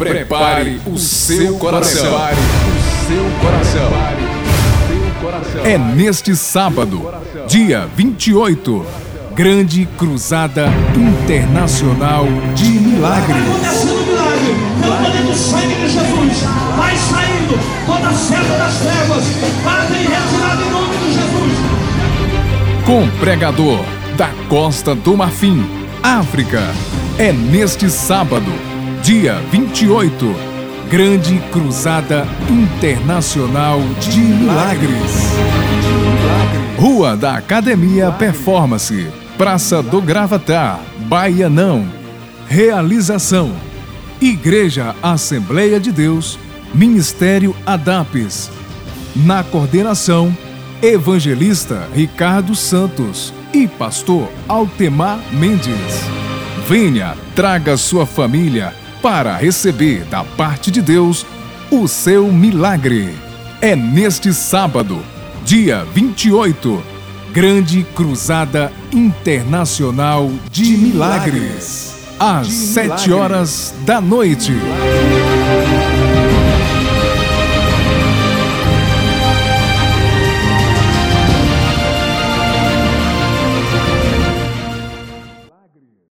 Prepare o seu coração. Prepare o seu coração. É neste sábado, dia 28, Grande Cruzada Internacional de Milagres. Acontecendo um milagre, pelo poder do sangue de Jesus, vai saindo toda seta das trevas, batem retirada em nome de Jesus. Com pregador da Costa do Marfim, África. É neste sábado, dia 28, Grande Cruzada Internacional de Milagres. Rua da Academia Performance, Praça do Gravatar, Baianão. Realização: Igreja Assembleia de Deus, Ministério Adapes. Na coordenação, Evangelista Ricardo Santos e Pastor Altemar Mendes. Venha, traga sua família para receber da parte de Deus o seu milagre. É neste sábado, dia 28, Grande Cruzada Internacional de Milagres, às sete horas da noite.